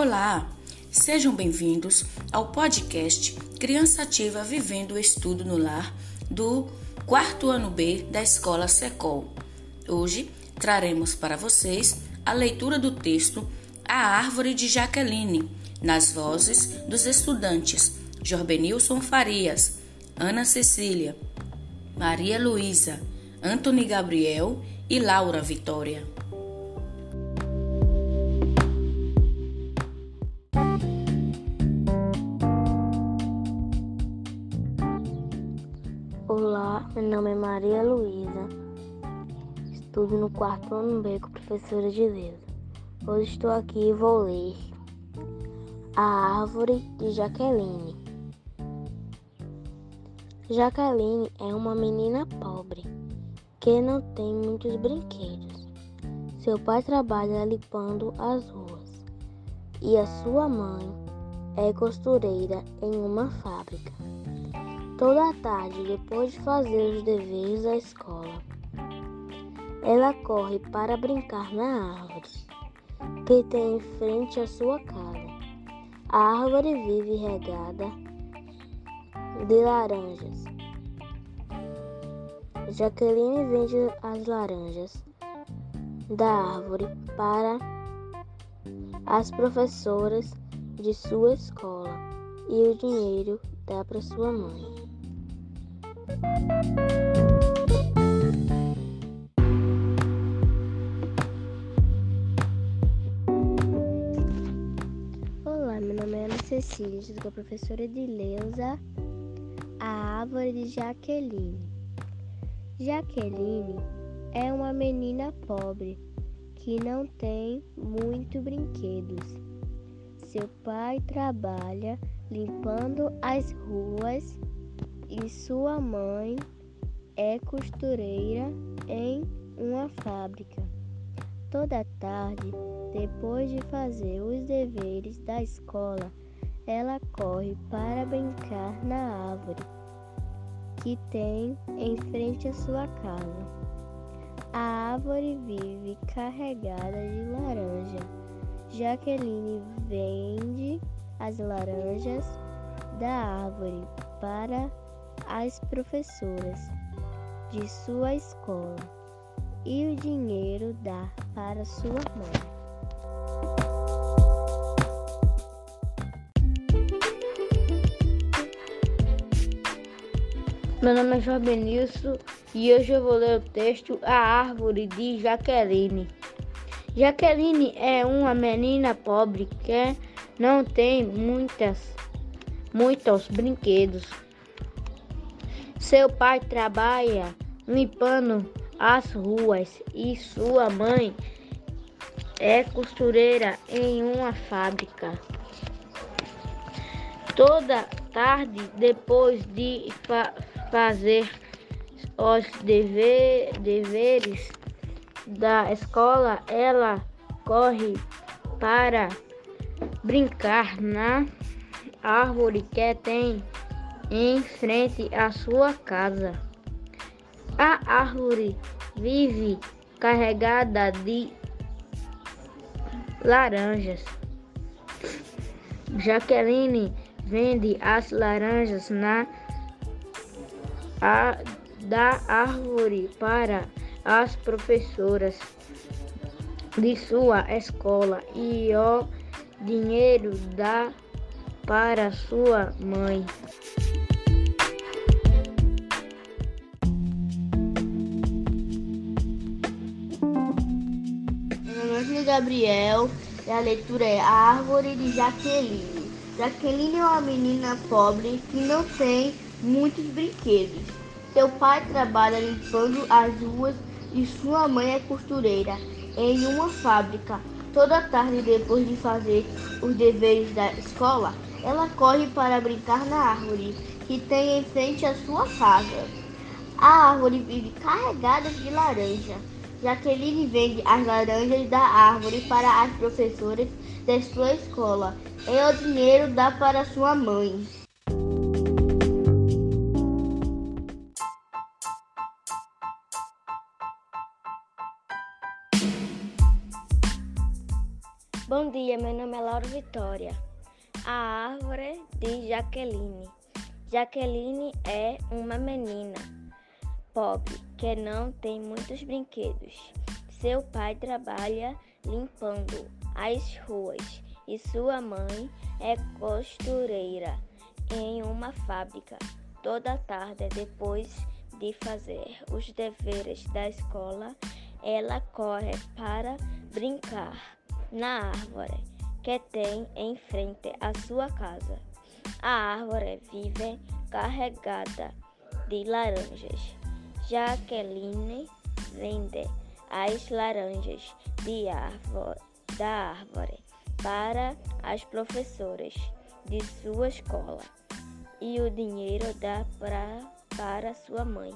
Olá, sejam bem-vindos ao podcast Criança Ativa Vivendo o Estudo no Lar do quarto ano B da Escola Secol. Hoje traremos para vocês a leitura do texto A Árvore de Jaqueline, nas vozes dos estudantes Jorbenilson Farias, Ana Cecília, Maria Luísa, Antony Gabriel e Laura Vitória. Meu nome é Maria Luísa. Estudo no quarto ano B com professora de Deus. Hoje estou aqui e vou ler A Árvore de Jaqueline. Jaqueline é uma menina pobre que não tem muitos brinquedos. Seu pai trabalha limpando as ruas e a sua mãe é costureira em uma fábrica. Toda tarde, depois de fazer os deveres da escola, ela corre para brincar na árvore que tem em frente à sua casa. A árvore vive regada de laranjas. Jaqueline vende as laranjas da árvore para as professoras de sua escola e o dinheiro dá para sua mãe. Olá, meu nome é Ana Cecília, sou professora de Leusa, a árvore de Jaqueline. Jaqueline é uma menina pobre que não tem muito brinquedos. Seu pai trabalha limpando as ruas e sua mãe é costureira em uma fábrica. Toda tarde, depois de fazer os deveres da escola, ela corre para brincar na árvore que tem em frente à sua casa. A árvore vive carregada de laranja. Jaqueline vende as laranjas da árvore para as professoras de sua escola e o dinheiro dá para sua mãe. Meu nome é João Benilson e hoje eu vou ler o texto A Árvore de Jaqueline. Jaqueline é uma menina pobre que não tem muitas, muitos brinquedos. Seu pai trabalha limpando as ruas e sua mãe é costureira em uma fábrica. Toda tarde, depois de fa fazer os dever deveres da escola, ela corre para brincar na árvore que tem em frente à sua casa. A árvore vive carregada de laranjas. Jaqueline vende as laranjas na a, da árvore para as professoras de sua escola e o dinheiro dá para sua mãe. Gabriel e a leitura é A Árvore de Jaqueline. Jaqueline é uma menina pobre que não tem muitos brinquedos. Seu pai trabalha limpando as ruas e sua mãe é costureira em uma fábrica. Toda tarde, depois de fazer os deveres da escola, ela corre para brincar na árvore que tem em frente à sua casa. A árvore vive carregada de laranja. Jaqueline vende as laranjas da árvore para as professoras da sua escola e o dinheiro dá para sua mãe. Bom dia, meu nome é Laura Vitória. A árvore de Jaqueline. Jaqueline é uma menina pobre que não tem muitos brinquedos. Seu pai trabalha limpando as ruas e sua mãe é costureira em uma fábrica. Toda tarde, depois de fazer os deveres da escola, ela corre para brincar na árvore que tem em frente à sua casa. A árvore vive carregada de laranjas. Jaqueline vende as laranjas árvore, da árvore para as professoras de sua escola e o dinheiro dá pra, para sua mãe.